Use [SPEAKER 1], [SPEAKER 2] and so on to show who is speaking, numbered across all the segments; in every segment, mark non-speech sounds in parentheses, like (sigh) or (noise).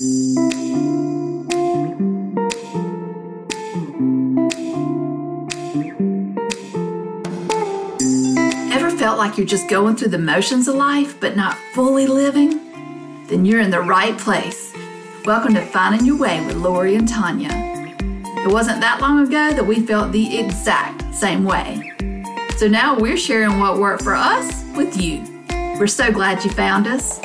[SPEAKER 1] Ever felt like you're just going through the motions of life but not fully living? Then you're in the right place. Welcome to Finding Your Way with Lori and Tanya. It wasn't that long ago that we felt the exact same way. So now we're sharing what worked for us with you. We're so glad you found us.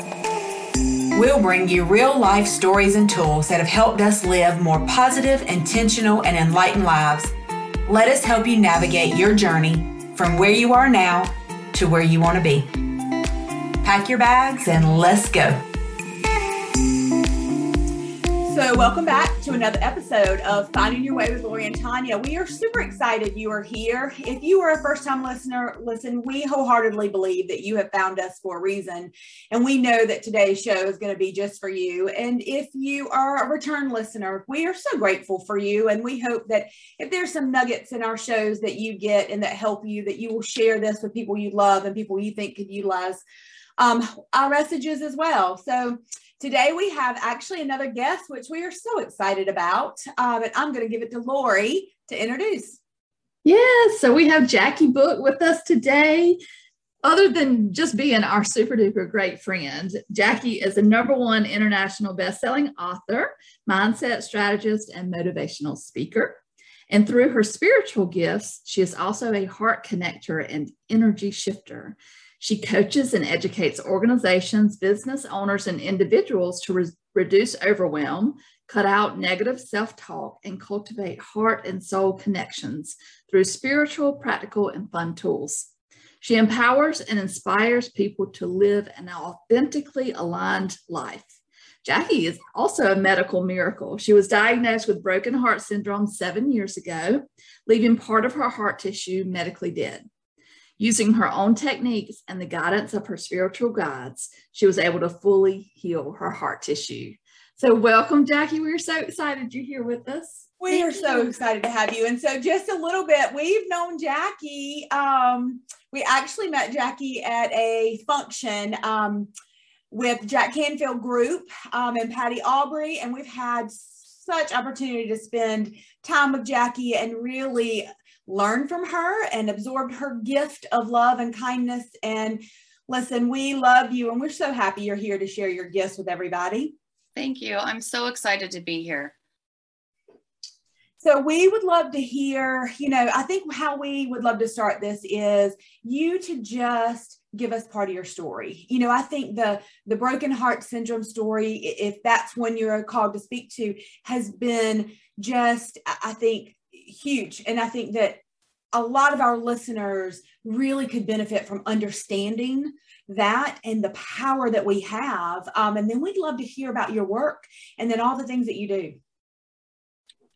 [SPEAKER 2] We'll bring you real life stories and tools that have helped us live more positive, intentional, and enlightened lives. Let us help you navigate your journey from where you are now to where you want to be. Pack your bags and let's go.
[SPEAKER 3] So, welcome back to another episode of Finding Your Way with Lori and Tanya. We are super excited you are here. If you are a first time listener, listen, we wholeheartedly believe that you have found us for a reason. And we know that today's show is going to be just for you. And if you are a return listener, we are so grateful for you. And we hope that if there's some nuggets in our shows that you get and that help you, that you will share this with people you love and people you think could utilize um, our messages as well. So, Today we have actually another guest, which we are so excited about. Uh, but I'm going to give it to Lori to introduce.
[SPEAKER 1] Yes, so we have Jackie Book with us today. Other than just being our super duper great friend, Jackie is a number one international best-selling author, mindset strategist, and motivational speaker. And through her spiritual gifts, she is also a heart connector and energy shifter. She coaches and educates organizations, business owners, and individuals to re- reduce overwhelm, cut out negative self talk, and cultivate heart and soul connections through spiritual, practical, and fun tools. She empowers and inspires people to live an authentically aligned life. Jackie is also a medical miracle. She was diagnosed with broken heart syndrome seven years ago, leaving part of her heart tissue medically dead. Using her own techniques and the guidance of her spiritual guides, she was able to fully heal her heart tissue. So, welcome, Jackie. We're so excited you're here with us.
[SPEAKER 3] We are so excited to have you. And so, just a little bit, we've known Jackie. Um, we actually met Jackie at a function um, with Jack Canfield Group um, and Patty Aubrey, and we've had such opportunity to spend time with Jackie and really learn from her and absorbed her gift of love and kindness. And listen, we love you and we're so happy you're here to share your gifts with everybody.
[SPEAKER 4] Thank you. I'm so excited to be here.
[SPEAKER 3] So we would love to hear, you know, I think how we would love to start this is you to just give us part of your story. You know, I think the the broken heart syndrome story, if that's one you're called to speak to, has been just, I think, huge. And I think that a lot of our listeners really could benefit from understanding that and the power that we have. Um, and then we'd love to hear about your work and then all the things that you do.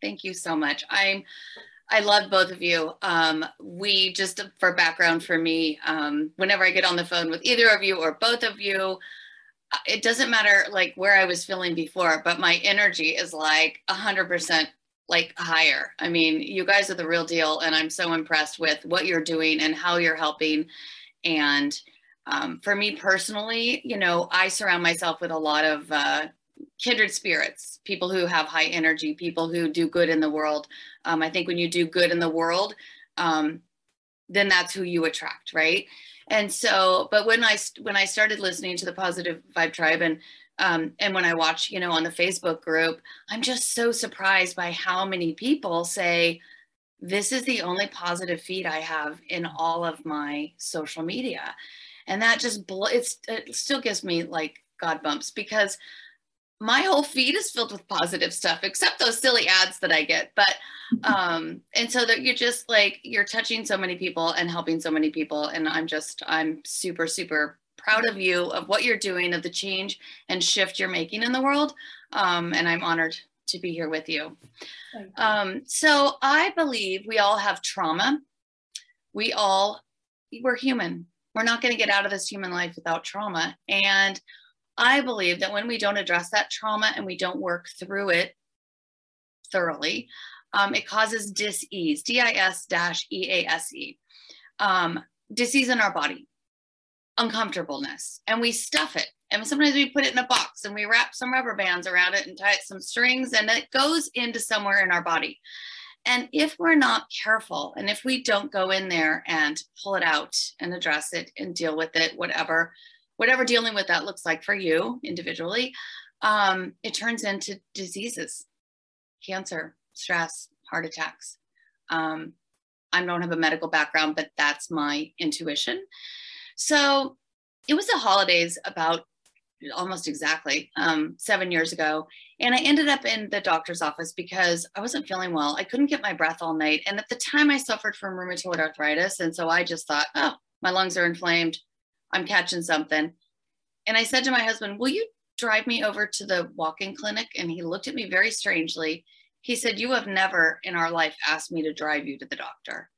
[SPEAKER 4] Thank you so much. I'm I love both of you. Um, we just for background for me, um, whenever I get on the phone with either of you or both of you, it doesn't matter like where I was feeling before, but my energy is like a hundred percent like higher. I mean, you guys are the real deal, and I'm so impressed with what you're doing and how you're helping. And um, for me personally, you know, I surround myself with a lot of uh, kindred spirits, people who have high energy, people who do good in the world. Um, I think when you do good in the world, um, then that's who you attract, right? And so, but when I when I started listening to the Positive Vibe Tribe and um, and when I watch, you know, on the Facebook group, I'm just so surprised by how many people say, this is the only positive feed I have in all of my social media. And that just, bl- it still gives me like God bumps because my whole feed is filled with positive stuff, except those silly ads that I get. But, um, and so that you're just like, you're touching so many people and helping so many people. And I'm just, I'm super, super proud of you, of what you're doing, of the change and shift you're making in the world. Um, and I'm honored to be here with you. you. Um, so I believe we all have trauma. We all, we're human. We're not going to get out of this human life without trauma. And I believe that when we don't address that trauma and we don't work through it thoroughly, um, it causes dis-ease, dis-ease um, disease in our body uncomfortableness and we stuff it. And sometimes we put it in a box and we wrap some rubber bands around it and tie it some strings and it goes into somewhere in our body. And if we're not careful and if we don't go in there and pull it out and address it and deal with it, whatever, whatever dealing with that looks like for you individually, um, it turns into diseases, cancer, stress, heart attacks. Um, I don't have a medical background, but that's my intuition. So it was the holidays about almost exactly um, seven years ago. And I ended up in the doctor's office because I wasn't feeling well. I couldn't get my breath all night. And at the time, I suffered from rheumatoid arthritis. And so I just thought, oh, my lungs are inflamed. I'm catching something. And I said to my husband, Will you drive me over to the walk in clinic? And he looked at me very strangely. He said, You have never in our life asked me to drive you to the doctor.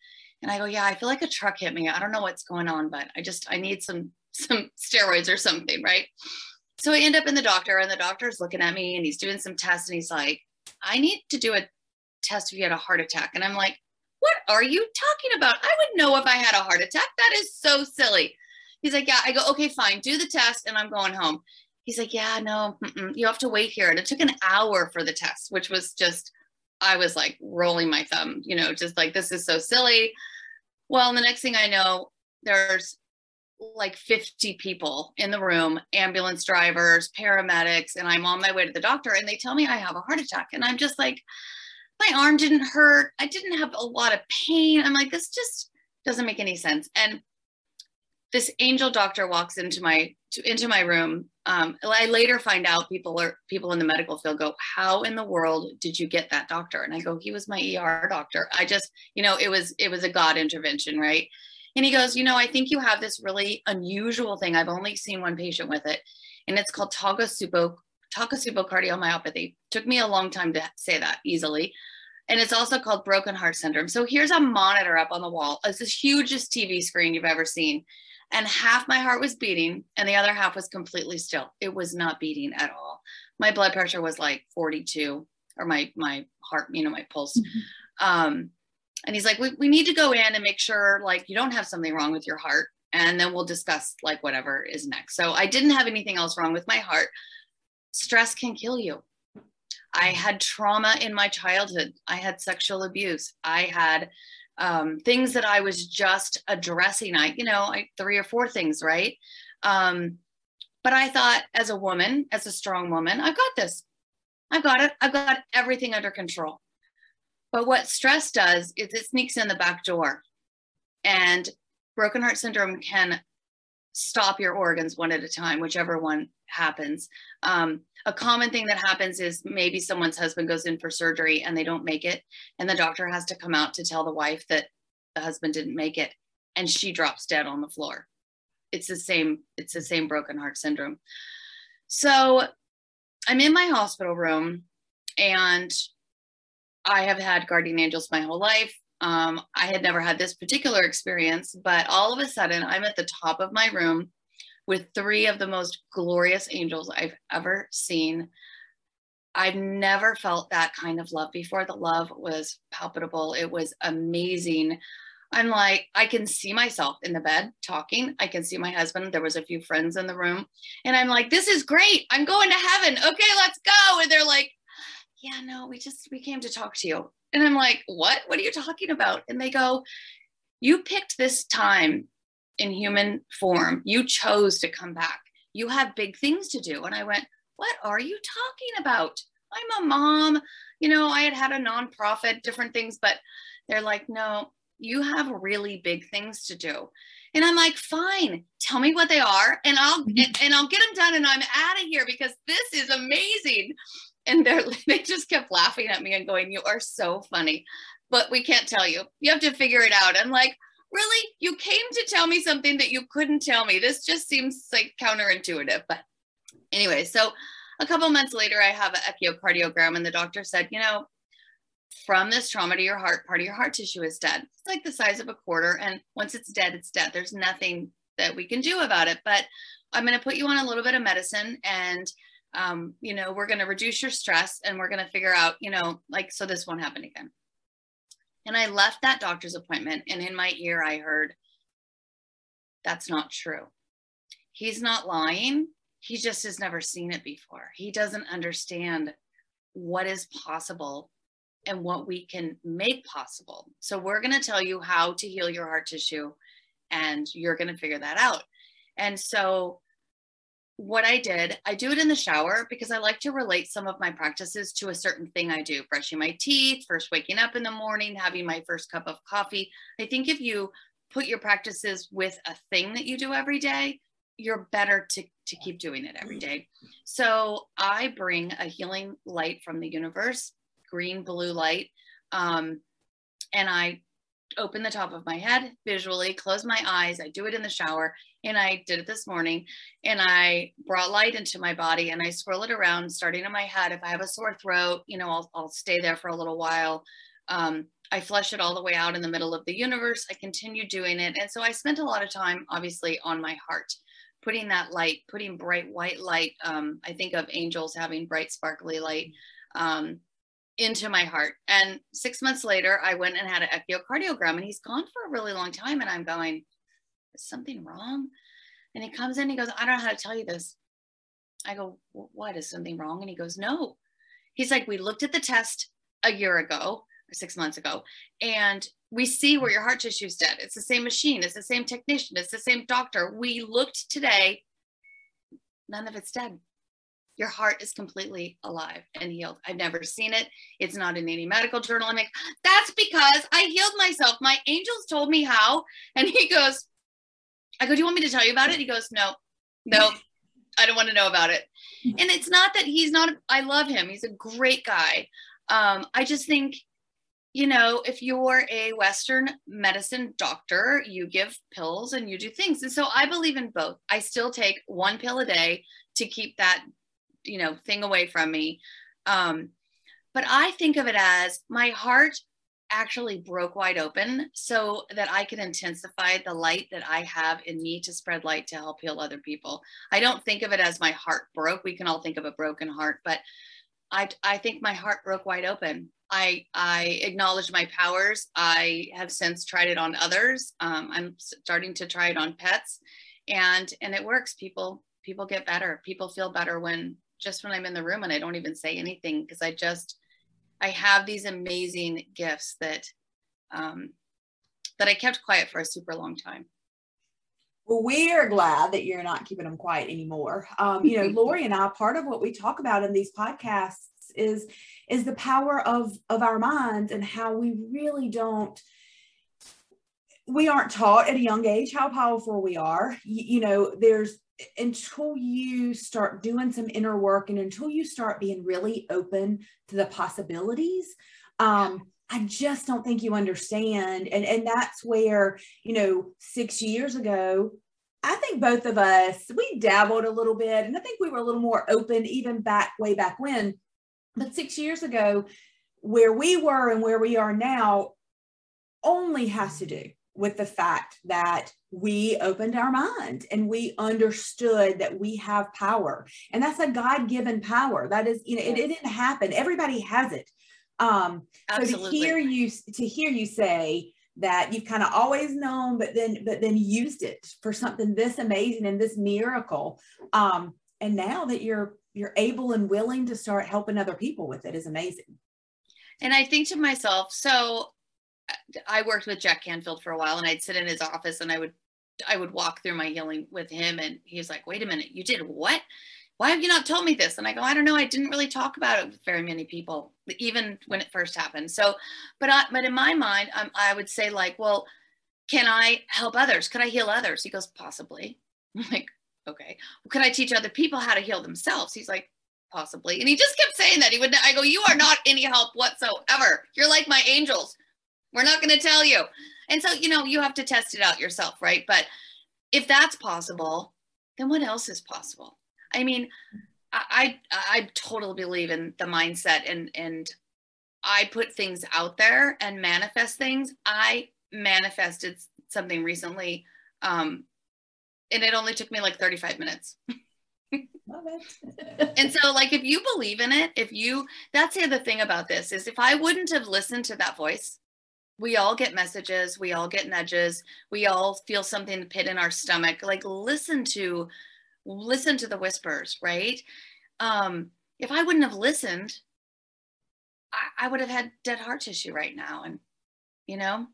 [SPEAKER 4] And I go, Yeah, I feel like a truck hit me. I don't know what's going on, but I just, I need some (laughs) some steroids or something, right? So I end up in the doctor, and the doctor's looking at me and he's doing some tests, and he's like, I need to do a test if you had a heart attack. And I'm like, What are you talking about? I would know if I had a heart attack. That is so silly. He's like, Yeah. I go, Okay, fine, do the test, and I'm going home. He's like, Yeah, no, you have to wait here. And it took an hour for the test, which was just, I was like rolling my thumb, you know, just like, this is so silly. Well, the next thing I know, there's like 50 people in the room ambulance drivers paramedics and i'm on my way to the doctor and they tell me i have a heart attack and i'm just like my arm didn't hurt. I didn't have a lot of pain. I'm like this just doesn't make any sense. And this angel doctor walks into my to, into my room um, i later find out people are people in the medical field go how in the world did you get that doctor and i go he was my er doctor i just you know it was it was a god intervention right and he goes, You know, I think you have this really unusual thing. I've only seen one patient with it, and it's called Takotsubo, Takotsubo cardiomyopathy. Took me a long time to say that easily. And it's also called broken heart syndrome. So here's a monitor up on the wall. It's the hugest TV screen you've ever seen. And half my heart was beating, and the other half was completely still. It was not beating at all. My blood pressure was like 42, or my my heart, you know, my pulse. Mm-hmm. Um, and he's like we, we need to go in and make sure like you don't have something wrong with your heart and then we'll discuss like whatever is next so i didn't have anything else wrong with my heart stress can kill you i had trauma in my childhood i had sexual abuse i had um, things that i was just addressing. I you know I, three or four things right? Um, but i thought as a woman as a strong woman i've got this. I've got it. I've got everything under control. But what stress does is it sneaks in the back door. And broken heart syndrome can stop your organs one at a time, whichever one happens. Um, a common thing that happens is maybe someone's husband goes in for surgery and they don't make it, and the doctor has to come out to tell the wife that the husband didn't make it, and she drops dead on the floor. It's the same. It's the same broken heart syndrome. So I'm in my hospital room, and I have had guardian angels my whole life. Um, I had never had this particular experience, but all of a sudden, I'm at the top of my room with three of the most glorious angels I've ever seen. I've never felt that kind of love before. The love was palpable, it was amazing. I'm like, I can see myself in the bed talking. I can see my husband. There was a few friends in the room. And I'm like, this is great. I'm going to heaven. Okay, let's go. And they're like, yeah, no, we just, we came to talk to you. And I'm like, what? What are you talking about? And they go, you picked this time in human form. You chose to come back. You have big things to do. And I went, what are you talking about? I'm a mom. You know, I had had a nonprofit, different things, but they're like, no, you have really big things to do. And I'm like, fine, tell me what they are, and I'll mm-hmm. and, I'll get them done, and I'm out of here because this is amazing and they're (laughs) they just kept laughing at me and going you are so funny but we can't tell you you have to figure it out i'm like really? You came to tell me something that you couldn't tell me. This just seems like counterintuitive but anyway so a couple months later i have an echocardiogram and the doctor said you know from this trauma to your heart part of your heart tissue is dead. It's like the size of a quarter and once it's dead it's dead. There's nothing that we can do about it but i'm going to put you on a little bit of medicine and um, you know, we're going to reduce your stress and we're going to figure out, you know, like, so this won't happen again. And I left that doctor's appointment and in my ear, I heard, that's not true. he's not lying. He just has never seen it before. He doesn't understand what is possible and what we can make possible. So, we're going to tell you how to heal your heart tissue, and you're going to figure that out. And so, what I did, I do it in the shower because I like to relate some of my practices to a certain thing I do brushing my teeth, first waking up in the morning, having my first cup of coffee. I think if you put your practices with a thing that you do every day, you're better to, to keep doing it every day. So I bring a healing light from the universe, green, blue light. Um, and I open the top of my head visually, close my eyes. I do it in the shower. And I did it this morning. And I brought light into my body and I swirl it around, starting in my head. If I have a sore throat, you know, I'll, I'll stay there for a little while. Um, I flush it all the way out in the middle of the universe. I continue doing it. And so I spent a lot of time, obviously, on my heart, putting that light, putting bright white light. Um, I think of angels having bright, sparkly light um, into my heart. And six months later, I went and had an echocardiogram, and he's gone for a really long time. And I'm going, is something wrong? And he comes in, he goes, I don't know how to tell you this. I go, what is something wrong? And he goes, no. He's like, we looked at the test a year ago or six months ago. And we see where your heart tissue is dead. It's the same machine, it's the same technician, it's the same doctor. We looked today, none of it's dead. Your heart is completely alive and healed. I've never seen it. It's not in any medical journal. I'm like, that's because I healed myself. My angels told me how. And he goes, I go, Do you want me to tell you about it? He goes, No, no, I don't want to know about it. And it's not that he's not, I love him. He's a great guy. Um, I just think you know, if you're a Western medicine doctor, you give pills and you do things. And so I believe in both. I still take one pill a day to keep that, you know, thing away from me. Um, but I think of it as my heart actually broke wide open so that I can intensify the light that I have in me to spread light to help heal other people. I don't think of it as my heart broke. We can all think of a broken heart, but I, I think my heart broke wide open I I acknowledge my powers. I have since tried it on others. Um, I'm starting to try it on pets, and and it works. People people get better. People feel better when just when I'm in the room and I don't even say anything because I just I have these amazing gifts that um, that I kept quiet for a super long time.
[SPEAKER 3] Well, we are glad that you're not keeping them quiet anymore. Um, you know, (laughs) Lori and I, part of what we talk about in these podcasts is is the power of of our minds and how we really don't we aren't taught at a young age how powerful we are you, you know there's until you start doing some inner work and until you start being really open to the possibilities um I just don't think you understand. And, and that's where, you know, six years ago, I think both of us, we dabbled a little bit. And I think we were a little more open even back way back when. But six years ago, where we were and where we are now only has to do with the fact that we opened our mind and we understood that we have power and that's a god-given power that is you know it, it didn't happen everybody has it um Absolutely. so to hear you to hear you say that you've kind of always known but then but then used it for something this amazing and this miracle um and now that you're you're able and willing to start helping other people with it is amazing.
[SPEAKER 4] And I think to myself, so I worked with Jack Canfield for a while and I'd sit in his office and I would I would walk through my healing with him and he's like, wait a minute, you did what? Why have you not told me this? And I go, I don't know. I didn't really talk about it with very many people, even when it first happened. So, but I, but in my mind, um, I would say like, well, can I help others? Could I heal others? He goes, possibly. (laughs) I'm like, okay well, could i teach other people how to heal themselves he's like possibly and he just kept saying that he would i go you are not any help whatsoever you're like my angels we're not going to tell you and so you know you have to test it out yourself right but if that's possible then what else is possible i mean i i, I totally believe in the mindset and and i put things out there and manifest things i manifested something recently um, and it only took me like 35 minutes. Love it. (laughs) and so like if you believe in it, if you that's the other thing about this is if I wouldn't have listened to that voice, we all get messages, we all get nudges, we all feel something pit in our stomach. Like listen to listen to the whispers, right? Um, if I wouldn't have listened, I, I would have had dead heart tissue right now. And, you know?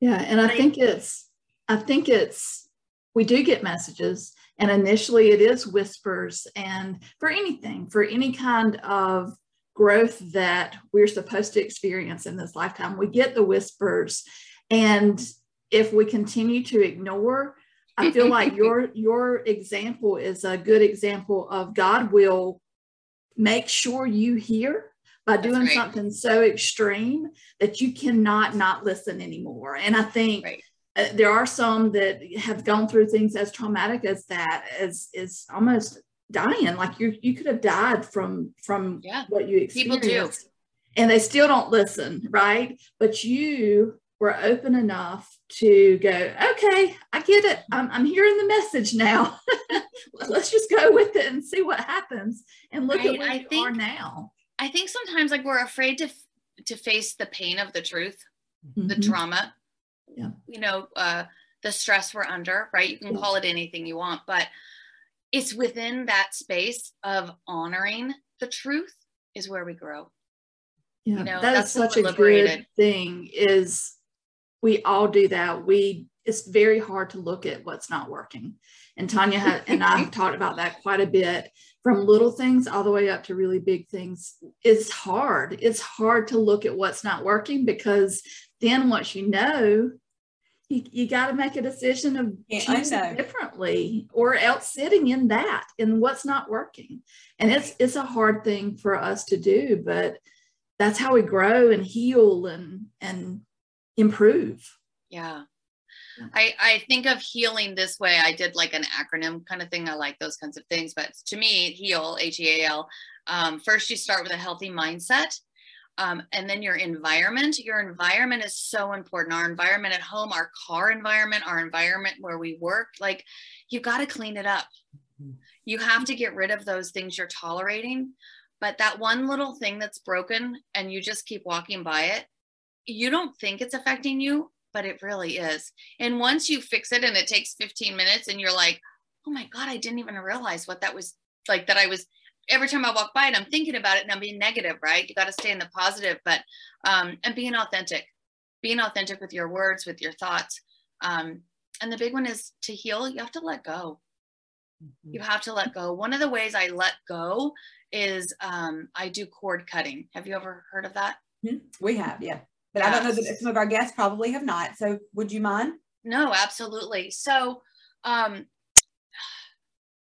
[SPEAKER 1] Yeah. And I think it's, I think it's, we do get messages and initially it is whispers and for anything, for any kind of growth that we're supposed to experience in this lifetime, we get the whispers. And if we continue to ignore, I feel (laughs) like your your example is a good example of God will make sure you hear by doing right. something so extreme that you cannot not listen anymore. And I think right. uh, there are some that have gone through things as traumatic as that, as is almost dying. Like you, you could have died from from yeah. what you experienced. People do. And they still don't listen, right? But you were open enough to go, okay, I get it. I'm, I'm hearing the message now. (laughs) Let's just go with it and see what happens and look right. at where I you think, are now.
[SPEAKER 4] I think sometimes like we're afraid to to face the pain of the truth, mm-hmm. the trauma, yeah. you know, uh, the stress we're under, right? You can yeah. call it anything you want, but it's within that space of honoring the truth is where we grow.
[SPEAKER 1] Yeah, you know, that is such a liberated. good thing is we all do that. We it's very hard to look at what's not working. And Tanya had, and I've (laughs) talked about that quite a bit from little things all the way up to really big things. It's hard. It's hard to look at what's not working because then once you know, you, you got to make a decision of yeah, choosing differently or else sitting in that in what's not working. And it's it's a hard thing for us to do, but that's how we grow and heal and and improve.
[SPEAKER 4] Yeah. I, I think of healing this way. I did like an acronym kind of thing. I like those kinds of things. But to me, heal, H E A L, um, first you start with a healthy mindset. Um, and then your environment. Your environment is so important. Our environment at home, our car environment, our environment where we work, like you got to clean it up. Mm-hmm. You have to get rid of those things you're tolerating. But that one little thing that's broken and you just keep walking by it, you don't think it's affecting you, but it really is. And once you fix it and it takes 15 minutes and you're like, oh my God, I didn't even realize what that was like, that I was every time I walk by it, I'm thinking about it and I'm being negative, right? You got to stay in the positive, but, um, and being authentic, being authentic with your words, with your thoughts. Um, and the big one is to heal, you have to let go. Mm-hmm. You have to let go. One of the ways I let go is um, I do cord cutting. Have you ever heard of that?
[SPEAKER 3] Mm-hmm. We have, yeah. But. I don't know that some of our guests probably have not. So would you mind?
[SPEAKER 4] No, absolutely. So um,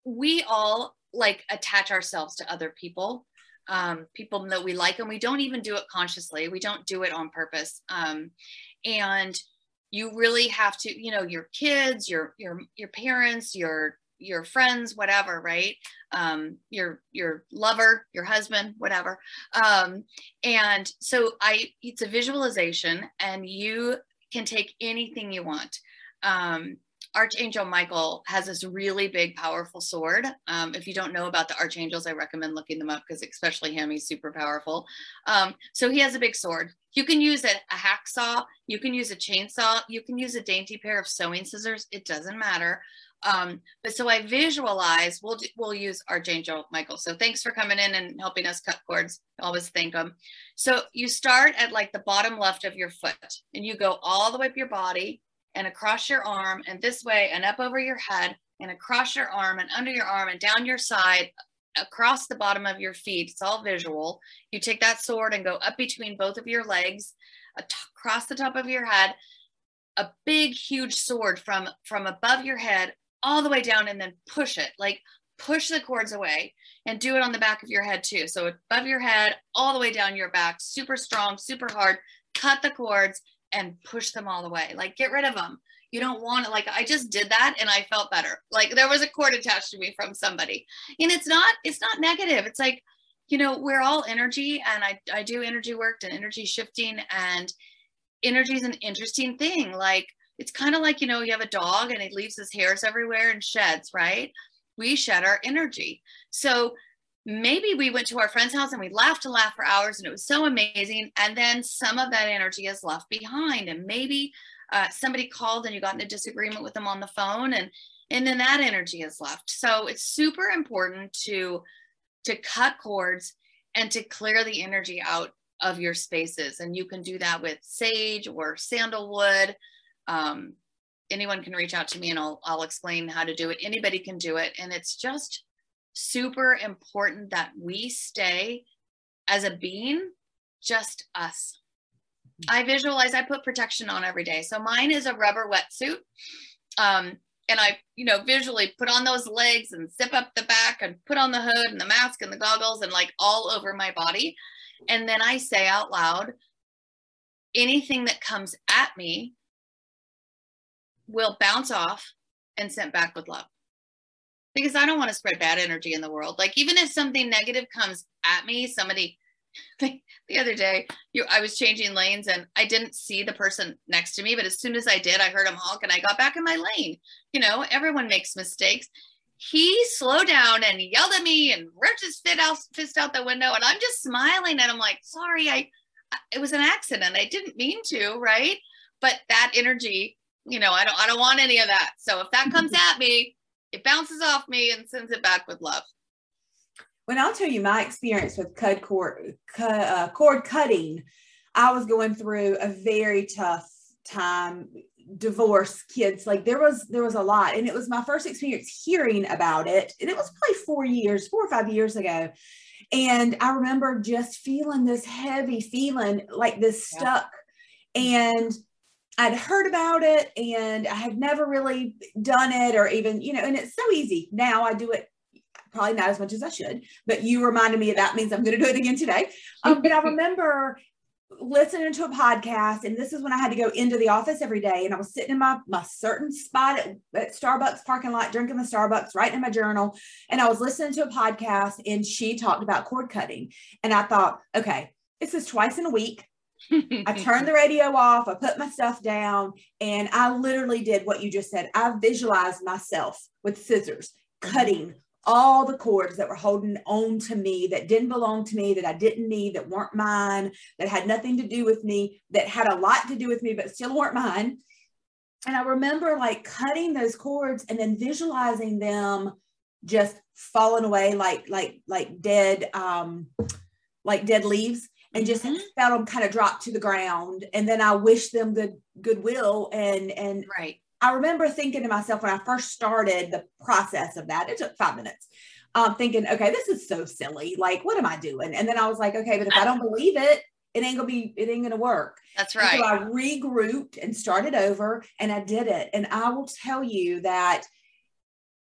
[SPEAKER 4] we all like attach ourselves to other people, um, people that we like, and we don't even do it consciously. We don't do it on purpose. Um, and you really have to, you know, your kids, your your your parents, your your friends whatever right um, your your lover your husband whatever um, and so i it's a visualization and you can take anything you want um, Archangel Michael has this really big, powerful sword. Um, if you don't know about the archangels, I recommend looking them up because, especially him, he's super powerful. Um, so he has a big sword. You can use a, a hacksaw, you can use a chainsaw, you can use a dainty pair of sewing scissors. It doesn't matter. Um, but so I visualize, we'll, we'll use Archangel Michael. So thanks for coming in and helping us cut cords. Always thank them. So you start at like the bottom left of your foot and you go all the way up your body and across your arm and this way and up over your head and across your arm and under your arm and down your side across the bottom of your feet. It's all visual. You take that sword and go up between both of your legs, across the top of your head, a big, huge sword from from above your head all the way down and then push it like push the cords away and do it on the back of your head too. So above your head, all the way down your back, super strong, super hard, cut the cords and push them all the way. Like get rid of them. You don't want it. Like I just did that and I felt better. Like there was a cord attached to me from somebody. And it's not, it's not negative. It's like, you know, we're all energy and I, I do energy work and energy shifting and energy is an interesting thing. Like it's kind of like, you know, you have a dog and it leaves his hairs everywhere and sheds, right? We shed our energy. So maybe we went to our friend's house and we laughed and laughed for hours and it was so amazing. And then some of that energy is left behind. And maybe uh, somebody called and you got in a disagreement with them on the phone and and then that energy is left. So it's super important to to cut cords and to clear the energy out of your spaces. And you can do that with sage or sandalwood. Um, anyone can reach out to me and I'll, I'll explain how to do it. Anybody can do it. And it's just super important that we stay as a being just us i visualize i put protection on every day so mine is a rubber wetsuit um, and I, you know, visually put on those legs and zip up the back and put on the hood and the mask and the goggles and like all over my body. And then I say out loud, anything that comes at me will bounce off and sent back with love. Because I don't want to spread bad energy in the world. Like, even if something negative comes at me, somebody (laughs) the other day you, i was changing lanes and i didn't see the person next to me but as soon as i did i heard him honk and i got back in my lane. You know everyone makes mistakes. He slowed down and yelled at me and ripped his fist out, fist out the window and i'm just smiling and i'm like sorry I, it was an accident. I didn't mean to right? But that energy you know i don't i don't want any of that. So if that comes (laughs) at me it bounces off me and sends it back with love.
[SPEAKER 3] When I'll tell you my experience with cut cord, uh, cord cutting, I was going through a very tough time divorce kids like there was there was a lot. And it was my first experience hearing about it and it was probably four years four or five years ago. And i remember just feeling this heavy feeling like this stuck. Yeah. and I'd heard about it and I had never really done it or even, you know, and it's so easy. Now I do it probably not as much as I should, but you reminded me of that means I'm going to do it again today. Um, but I (laughs) remember listening to a podcast and this is when I had to go into the office every day and I was sitting in my, my certain spot at, at Starbucks parking lot, drinking the Starbucks, writing in my journal. And I was listening to a podcast and she talked about cord cutting. And I thought, okay, this is twice in a week. I (laughs) turned the radio off, I put my stuff down, and I literally did what you just said. I visualized myself with scissors cutting all the cords that were holding on to me that didn't belong to me, that I didn't need, that weren't mine, that had nothing to do with me, that had a lot to do with me, but still weren't mine. And I remember like cutting those cords and then visualizing them just falling away like like like dead um like dead leaves and just mm-hmm. felt them kind of drop to the ground and then i wish them good goodwill and and
[SPEAKER 4] right
[SPEAKER 3] I remember thinking to myself when I first started the process of that, it took five minutes, um, thinking, okay, this is so silly. Like, what am I doing? And then I was like, okay, but if I don't believe it, it ain't gonna be, it ain't gonna work.
[SPEAKER 4] That's right.
[SPEAKER 3] And so I regrouped and started over and I did it. And I will tell you that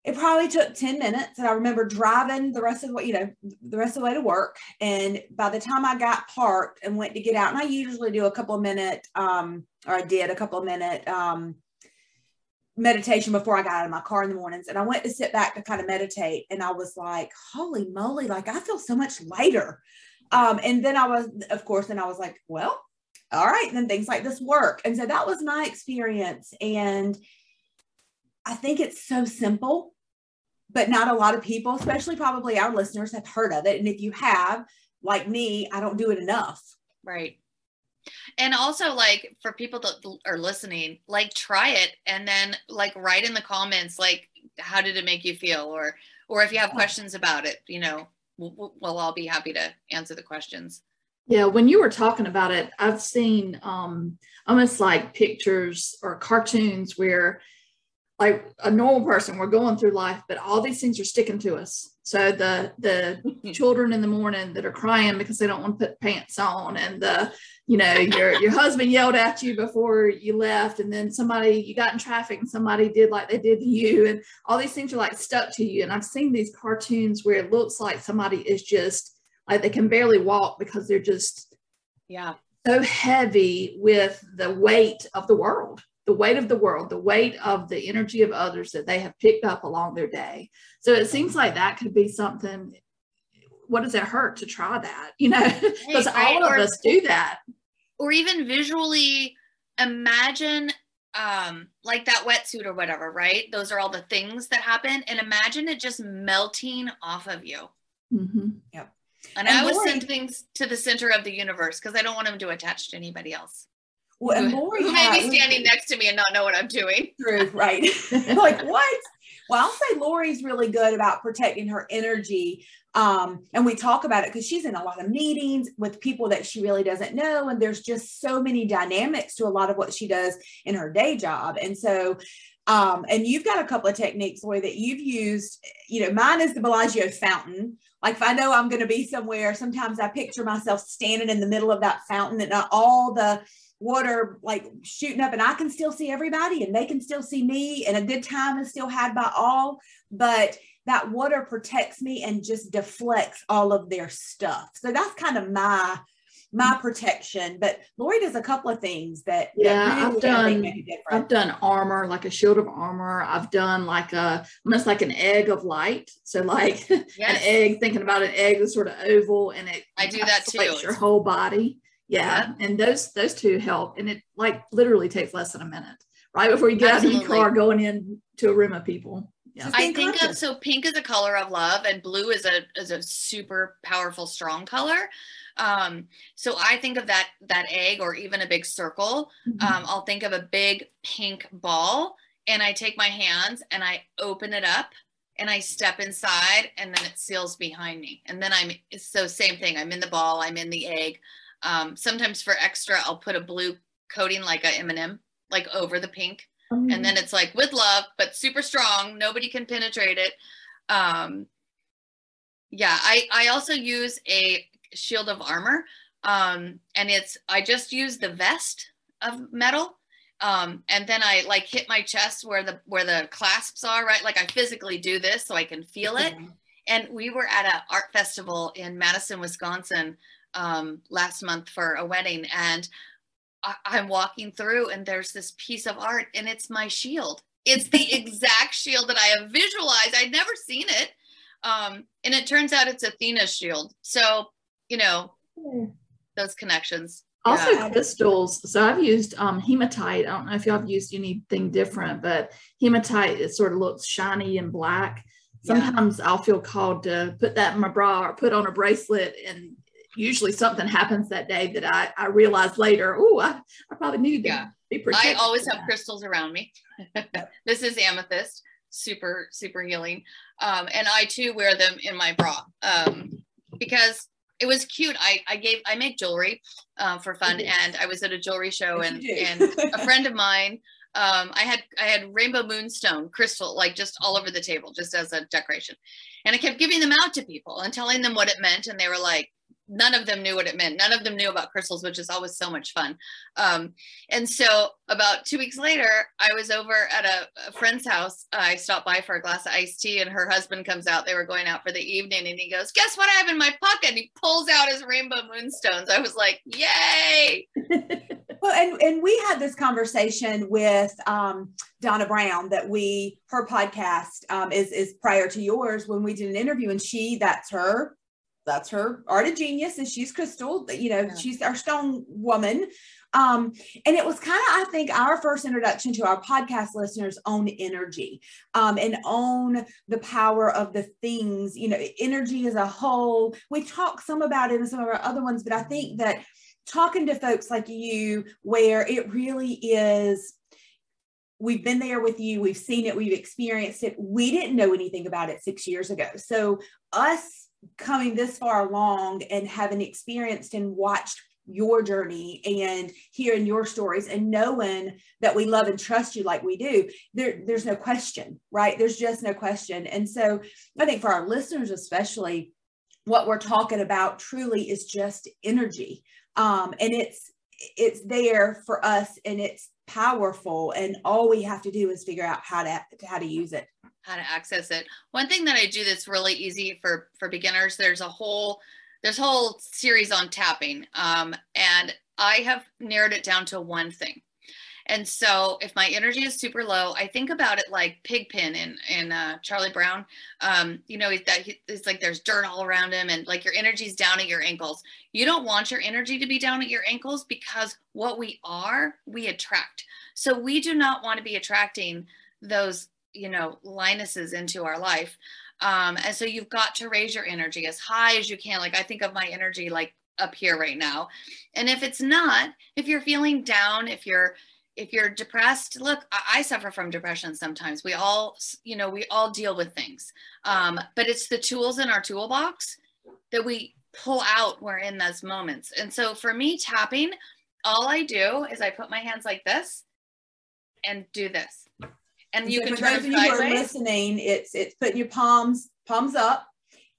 [SPEAKER 3] it probably took 10 minutes and i remember driving the rest of the way you know the rest of the way to work and by the time i got parked and went to get out and i usually do a couple minute um or i did a couple minute um meditation before I got out of my car in the mornings. And I went to sit back to kind of meditate. And I was like, holy moly, like I feel so much lighter. Um, and then I was, of course, and I was like, well, all right, then things like this work. And so that was my experience. And I think it's so simple, but not a lot of people, especially probably our listeners, have heard of it. And if you have, like me, I don't do it enough.
[SPEAKER 4] Right and also like for people that are listening like try it and then like write in the comments like how did it make you feel or or if you have questions about it you know we'll, we'll all be happy to answer the questions
[SPEAKER 1] yeah when you were talking about it i've seen um almost like pictures or cartoons where like a normal person we're going through life but all these things are sticking to us. So the the (laughs) children in the morning that are crying because they don't want to put pants on and the you know your your husband yelled at you before you left and then somebody you got in traffic and somebody did like they did to you and all these things are like stuck to you. And i've seen these cartoons where it looks like somebody is just like they can barely walk because they're just
[SPEAKER 4] yeah.
[SPEAKER 1] so heavy with the weight of the world the weight of the world, the weight of the energy of others that they have picked up along their day. So it seems like that could be something. What does it hurt to try that? You know, because (laughs) right, all of us do that.
[SPEAKER 4] Or even visually imagine um like that wetsuit or whatever, right? Those are all the things that happen. And imagine it just melting off of you.
[SPEAKER 1] Mm-hmm.
[SPEAKER 3] Yep.
[SPEAKER 4] And, and I always send things to the center of the universe because I don't want them to attach to anybody else.
[SPEAKER 3] Well, and Lori
[SPEAKER 4] who may be standing next to me and not know what I'm doing. (laughs)
[SPEAKER 3] True, right? (laughs) like what? Well, I'll say Lori's really good about protecting her energy. Um, and we talk about it because she's in a lot of meetings with people that she really doesn't know. And there's just so many dynamics to a lot of what she does in her day job. And so um, and you've got a couple of techniques, Lori, that you've used. You know, mine is the Bellagio fountain. Like if I know I'm going to be somewhere, sometimes I picture myself standing in the middle of that fountain and all the water like shooting up and I can still see everybody and they can still see me and a good time is still had by all. But that water protects me and just deflects all of their stuff. So that's kind of my my mm-hmm. protection. But Lori does a couple of things that
[SPEAKER 1] yeah,
[SPEAKER 3] that really
[SPEAKER 1] I've done.
[SPEAKER 3] make.
[SPEAKER 1] I've done armor, like a shield of armor. I've done like a almost like an egg of light. So like (laughs) an egg, thinking about an egg that's sort of oval, and it
[SPEAKER 4] I do that too.
[SPEAKER 1] Your whole body. Yeah, and those those two help, and it like literally takes less than a minute, right before you get out of your car going in to a room of people. Yeah.
[SPEAKER 4] I
[SPEAKER 3] being
[SPEAKER 4] think of
[SPEAKER 3] conscious.
[SPEAKER 4] so pink is a color of love and blue is a is a super powerful strong color. Um, so I think of that that egg or even a big circle.
[SPEAKER 3] Mhm.
[SPEAKER 4] Um, I'll think of a big pink ball and I take my hands and I open it up and I step inside and then it seals behind me. And then I'm so same thing. I'm in the ball, I'm in the egg. Um, sometimes for extra, I'll put a blue coating like a M&M like over the pink. And then it's like with love but super strong. Nobody can penetrate it. Um yeah i i also use a shield of armor. Um and it's i just use the vest of metal. Um and then i like hit my chest where the where the clasps are right? Like i physically do this so i can feel it. And we were at an art festival in Madison, Wisconsin um, last month for a wedding, and I- I'm walking through, and there's this piece of art, and it's my shield. It's the (laughs) exact shield that I have visualized. I'd never seen it, um, and it turns out it's Athena's shield. So you know those connections.
[SPEAKER 1] Also
[SPEAKER 3] Yeah.
[SPEAKER 1] crystals. So I've used um, hematite. I don't know if y'all have used anything different, but hematite it sort of looks shiny and black.
[SPEAKER 3] Yeah.
[SPEAKER 1] Sometimes I'll feel called to put that in my bra or put on a bracelet, and usually something happens that day that I, I realize later. Oh, I, I probably need to
[SPEAKER 4] Yeah.
[SPEAKER 1] be
[SPEAKER 4] I always have crystals around me. (laughs) this is amethyst, super super healing, um, and I too wear them in my bra um, because it was cute. I I gave I make jewelry uh, for fun, and I was at a jewelry show, and and a (laughs) friend of mine. Um, I had I had rainbow moonstone crystal like just all over the table, just as a decoration, and I kept giving them out to people and telling them what it meant, and they were like, none of them knew what it meant. None of them knew about crystals, which is always so much fun. Um, and so about two weeks later, I was over at a, a friend's house. I stopped by for a glass of iced tea, and her husband comes out. They were going out for the evening, and he goes, "Guess what I have in my pocket?" And he pulls out his rainbow moonstones. I was like, "Yay!" (laughs)
[SPEAKER 3] Well, and and we had this conversation with um, Donna Brown that we her podcast um, is is prior to yours when we did an interview, and she that's her that's her art of genius, and she's Crystal. You know,
[SPEAKER 4] Yeah.
[SPEAKER 3] she's our stone woman. Um, and it was kind of, I think, our first introduction to our podcast listeners own energy um, and own the power of the things, you know, energy as a whole. We talk some about it in some of our other ones, but I think that talking to folks like you, where it really is, we've been there with you, we've seen it, we've experienced it. We didn't know anything about it six years ago. So, us coming this far along and having experienced and watched your journey and hearing your stories and knowing that we love and trust you like we do there there's no question right? There's just no question. And so i think for our listeners especially what we're talking about truly is just energy. Um and it's it's there for us and it's powerful. And all we have to do is figure out how to how to use it
[SPEAKER 4] how to access it. One thing that I do that's really easy for for beginners. There's a whole there's a whole series on tapping, um, and I have narrowed it down to one thing. And so, if my energy is super low, I think about it like Pigpen in in uh, Charlie Brown. Um, you know, he's that he, it's like there's dirt all around him, and like your energy's down at your ankles. You don't want your energy to be down at your ankles because what we are, we attract. So we do not want to be attracting those you know linuses into our life um and so you've got to raise your energy as high as you can like i think of my energy like up here right now and if it's not if you're feeling down if you're if you're depressed look I, suffer from depression sometimes we all you know we all deal with things um, but it's the tools in our toolbox that we pull out we're in those moments and so for me tapping all i do is i put my hands like this and do this and, you so can
[SPEAKER 3] for those of you who are listening it's it's putting your palms palms up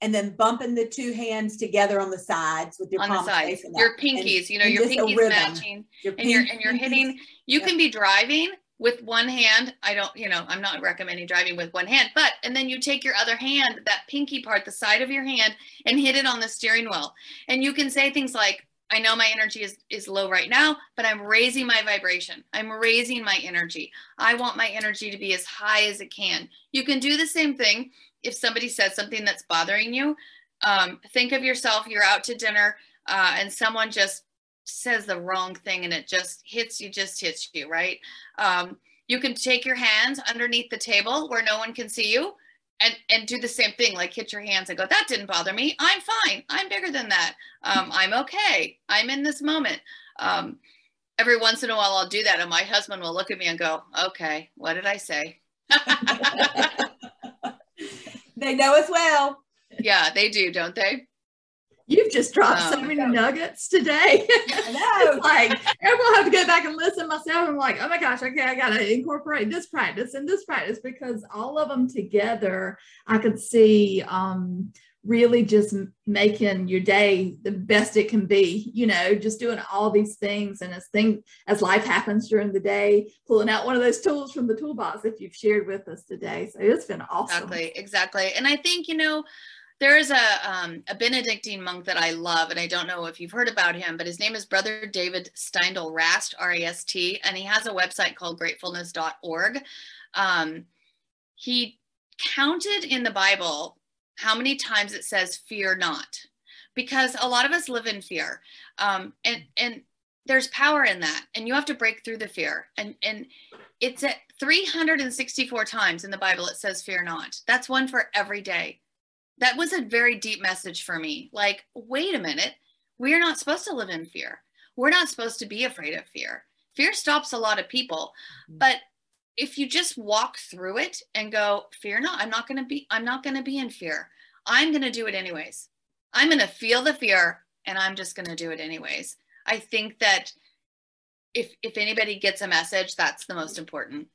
[SPEAKER 3] and then bumping the two hands together on the sides with your on palms the sides.
[SPEAKER 4] Your pinkies, and, you know, your pinkies matching, your and you're and you're hitting. You yeah. can be driving with one hand. I don't, you know, I'm not recommending driving with one hand, but and then you take your other hand, that pinky part, the side of your hand, and hit it on the steering wheel, and you can say things like, I know my energy is, is low right now, but I'm raising my vibration. I'm raising my energy. I want my energy to be as high as it can. You can do the same thing if somebody says something that's bothering you, um, think of yourself, you're out to dinner uh, and someone just says the wrong thing and it just hits you, just hits you, right? Um, you can take your hands underneath the table where no one can see you and, and do the same thing, like hit your hands and go, that didn't bother me. I'm fine. I'm bigger than that. Um, I'm okay. I'm in this moment. Um, every once in a while, I'll do that. And my husband will look at me and go, okay, what did I say? (laughs)
[SPEAKER 3] They know as well.
[SPEAKER 4] Yeah, they do, don't they?
[SPEAKER 1] You've just dropped um, so many nuggets today. I know. (laughs) like, and we'll have to go back and myself. I'm like, oh my gosh, okay, I got to incorporate this practice and this practice because all of them together, I could see um, really just making your day the best it can be you know just doing all these things. And as thing as life happens during the day pulling out one of those tools from the toolbox that you've shared with us today. So it's been awesome.
[SPEAKER 4] Exactly exactly. And i think you know there is a, um, a benedictine monk that i love and i don't know if you've heard about him but his name is brother david steindl rast r-a-s-t and he has a website called gratefulness.org um, he counted in the bible how many times it says fear not because a lot of us live in fear. Um, and and there's power in that and you have to break through the fear. And and it's at 364 times in the bible it says fear not. That's one for every day that was a very deep message for me. Like wait a minute. We're not supposed to live in fear. We're not supposed to be afraid of fear. Fear stops a lot of people. Mm-hmm. but if you just walk through it and go fear not. I'm not going to be i'm not going to be in fear. I'm going to do it anyways. I'm going to feel the fear and i'm just going to do it anyways. I think that if if anybody gets a message that's the most important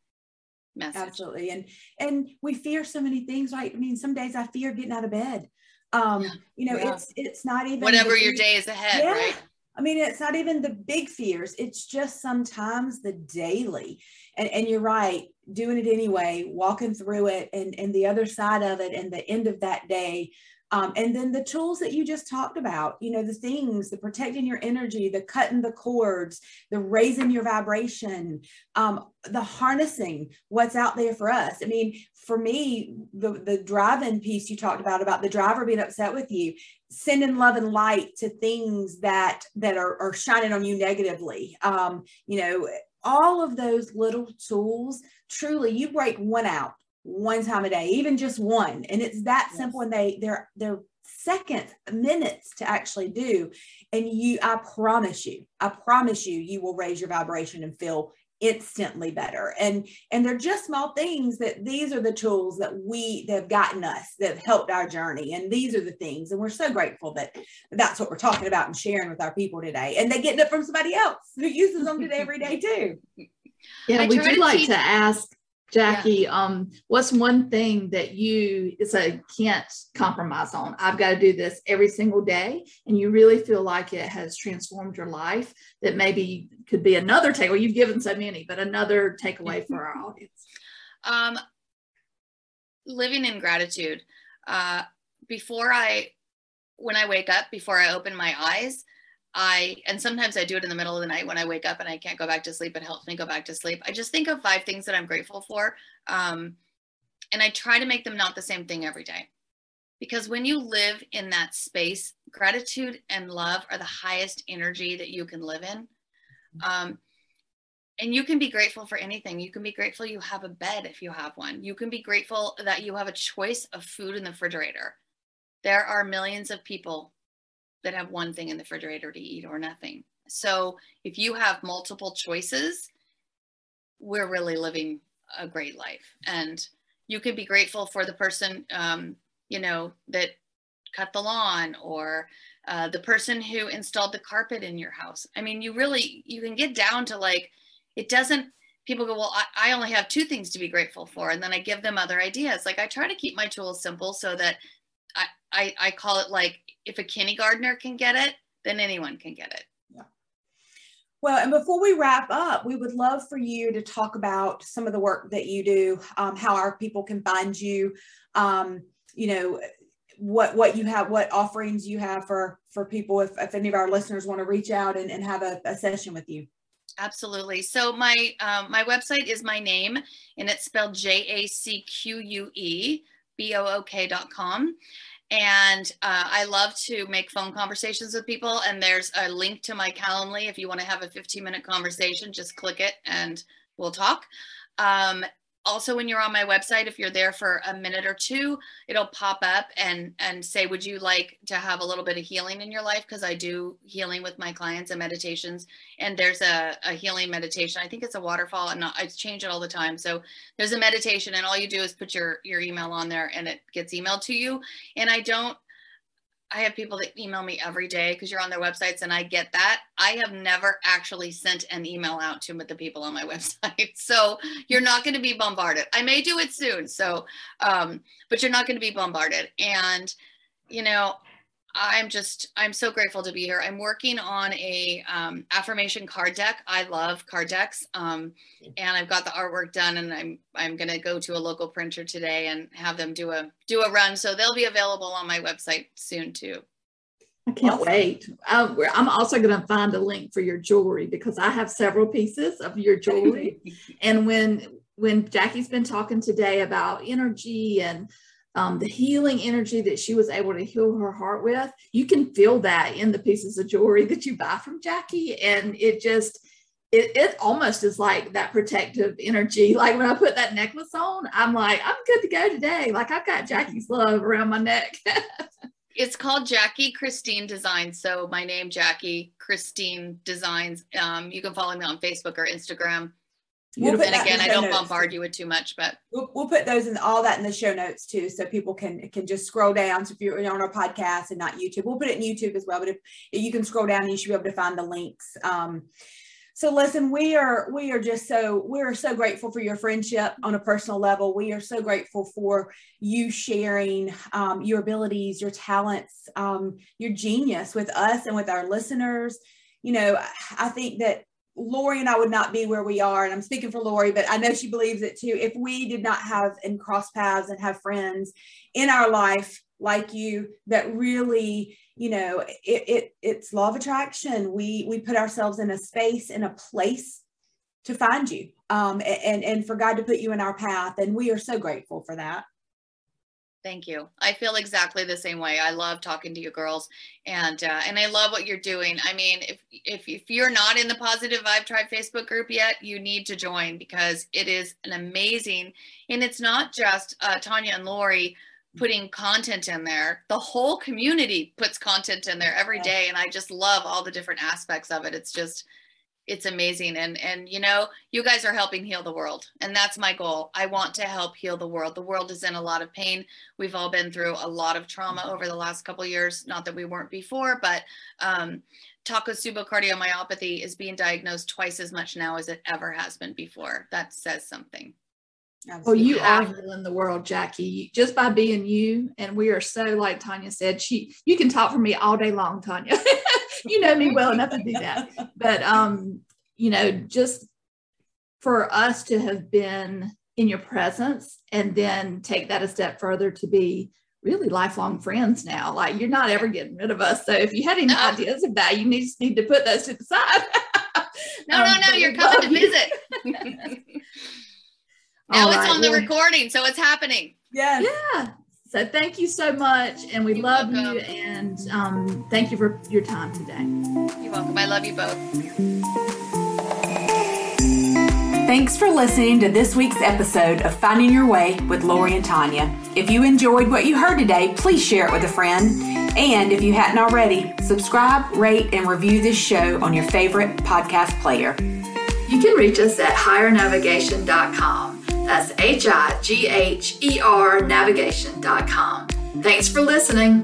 [SPEAKER 3] absolutely and and we fear so many things right i mean some days i fear getting out of bed um yeah. you know yeah. it's it's not even
[SPEAKER 4] whatever your day is ahead yeah. right
[SPEAKER 3] I mean, it's not even the big fears. It's just sometimes the daily. And, and you're right, doing it anyway, walking through it and, and the other side of it and the end of that day. Um, and then the tools that you just talked about, you know, the things, the protecting your energy, the cutting the cords, the raising your vibration, um, the harnessing what's out there for us. I mean, for me, the, the driving piece you talked about, about the driver being upset with you, sending love and light to things that that are, are shining on you negatively um you know all of those little tools truly you break one out one time a day even just one. And it's that yes. simple and they they're they're seconds minutes to actually do. And you i promise you i promise you you will raise your vibration and feel instantly better. And and they're just small things that these are the tools that we that have gotten us that have helped our journey. And these are the things and we're so grateful that that's what we're talking about and sharing with our people today. And they're getting it from somebody else who uses them today every day too. (laughs)
[SPEAKER 1] Yeah I we do like teach- to ask Jackie, yeah. um, what's one thing that you it's a can't compromise on? I've got to do this every single day, and you really feel like it has transformed your life. That maybe could be another takeaway. You've given so many, but another takeaway for our audience.
[SPEAKER 4] Um, living in gratitude. Uh, before I, when I wake up, before I open my eyes, I, and sometimes I do it in the middle of the night when I wake up and I can't go back to sleep. It helps me go back to sleep. I just think of five things that I'm grateful for. Um, and I try to make them not the same thing every day. Because when you live in that space, gratitude and love are the highest energy that you can live in. Um, and you can be grateful for anything. You can be grateful you have a bed if you have one. You can be grateful that you have a choice of food in the refrigerator. There are millions of people that have one thing in the refrigerator to eat or nothing. So if you have multiple choices, we're really living a great life. And you can be grateful for the person, um, you know, that cut the lawn or uh, the person who installed the carpet in your house. I mean, you really, you can get down to like, it doesn't, people go, well, I, I only have two things to be grateful for. And then I give them other ideas. Like I try to keep my tools simple so that I, I, call it like, if a kindergartner can get it, then anyone can get it.
[SPEAKER 3] Well, and before we wrap up, we would love for you to talk about some of the work that you do, um, how our people can find you, um, you know, what what you have, what offerings you have for for people if, if any of our listeners want to reach out and, and have a, a session with you.
[SPEAKER 4] Absolutely. So my um, my website is my name, and it's spelled J A C Q U E B O O K dot com and uh, I love to make phone conversations with people. And there's a link to my Calendly. If you want to have a 15 minute conversation, just click it and we'll talk. Um, also when you're on my website if you're there for a minute or two it'll pop up and and say would you like to have a little bit of healing in your life? Because i do healing with my clients and meditations and there's a, a healing meditation. I think it's a waterfall and i change it all the time. So there's a meditation and all you do is put your your email on there and it gets emailed to you. And i don't I have people that email me every day because you're on their websites and I get that. I have never actually sent an email out to the people on my (laughs) website. So you're not going to be bombarded. I may do it soon. So, um, but you're not going to be bombarded. And, you know, I'm just, I'm so grateful to be here. I'm working on a um, affirmation card deck. I love card decks. Um, and I've got the artwork done and I'm, I'm going to go to a local printer today and have them do a, do a run. So they'll be available on my website soon too.
[SPEAKER 1] I can't awesome. wait. I'm also going to find a link for your jewelry because I have several pieces of your jewelry. (laughs) and when, when Jackie's been talking today about energy and um, the healing energy that she was able to heal her heart with, you can feel that in the pieces of jewelry that you buy from Jackie. And it just, it, it almost is like that protective energy. (laughs) Like when I put that necklace on, I'm like, I'm good to go today. Like I've got Jackie's love around my neck. (laughs)
[SPEAKER 4] it's called Jackie Christine Designs. So my name, Jackie Christine Designs. Um, you can follow me on Facebook or Instagram. We'll and again, I don't notes. bombard you with too much, but
[SPEAKER 3] we'll, we'll put those and all that in the show notes too, so people can can just scroll down. So if you're on our podcast and not YouTube, we'll put it in YouTube as well. But if, if you can scroll down, you should be able to find the links. Um, so listen, we are we are just so we are so grateful for your friendship on a personal level. We are so grateful for you sharing um, your abilities, your talents, um, your genius with us and with our listeners. You know, I think that Lori and I would not be where we are. And I'm speaking for Lori, but I know she believes it too. If we did not have and cross paths and have friends in our life like you that really, you know, it, it it's law of attraction. We we put ourselves in a space, in a place to find you. Um, and and for God to put you in our path. And we are so grateful for that.
[SPEAKER 4] Thank you. I feel exactly the same way. I love talking to you girls, and uh, and I love what you're doing. I mean, if if if you're not in the Positive Vibe Tribe Facebook group yet, you need to join because it is an amazing, and it's not just uh, Tanya and Lori putting content in there. The whole community puts content in there every day, and I just love all the different aspects of it. It's just it's amazing. And and you know you guys are helping heal the world. And that's my goal. I want to help heal the world. The world is in a lot of pain. We've all been through a lot of trauma over the last couple years. Not that we weren't before but um, takotsubo cardiomyopathy is being diagnosed twice as much now as it ever has been before. That says something.
[SPEAKER 1] Absolutely. Oh, you are healing the world, Jackie, just by being you. And we are so, like Tanya said, she you can talk for me all day long, Tanya. (laughs) (laughs) you know me well enough to do that. But um, you know, just for us to have been in your presence and then take that a step further to be really lifelong friends now. Like you're not ever getting rid of us. So if you had any no. ideas of that, you need, just need to put those to the side. (laughs)
[SPEAKER 4] no, um, no, no, you're coming to visit. (laughs) now it's on the well, recording, so it's happening.
[SPEAKER 3] Yeah.
[SPEAKER 1] Yeah. So thank you so much, and we You're love welcome. you, and um, thank you for your time today.
[SPEAKER 4] You're welcome. I love you both.
[SPEAKER 2] Thanks for listening to this week's episode of Finding Your Way with Lori and Tanya. If you enjoyed what you heard today, please share it with a friend. And if you hadn't already, subscribe, rate, and review this show on your favorite podcast player.
[SPEAKER 1] You can reach us at highernavigation.com. That's H I G H E R navigation.com. Thanks for listening.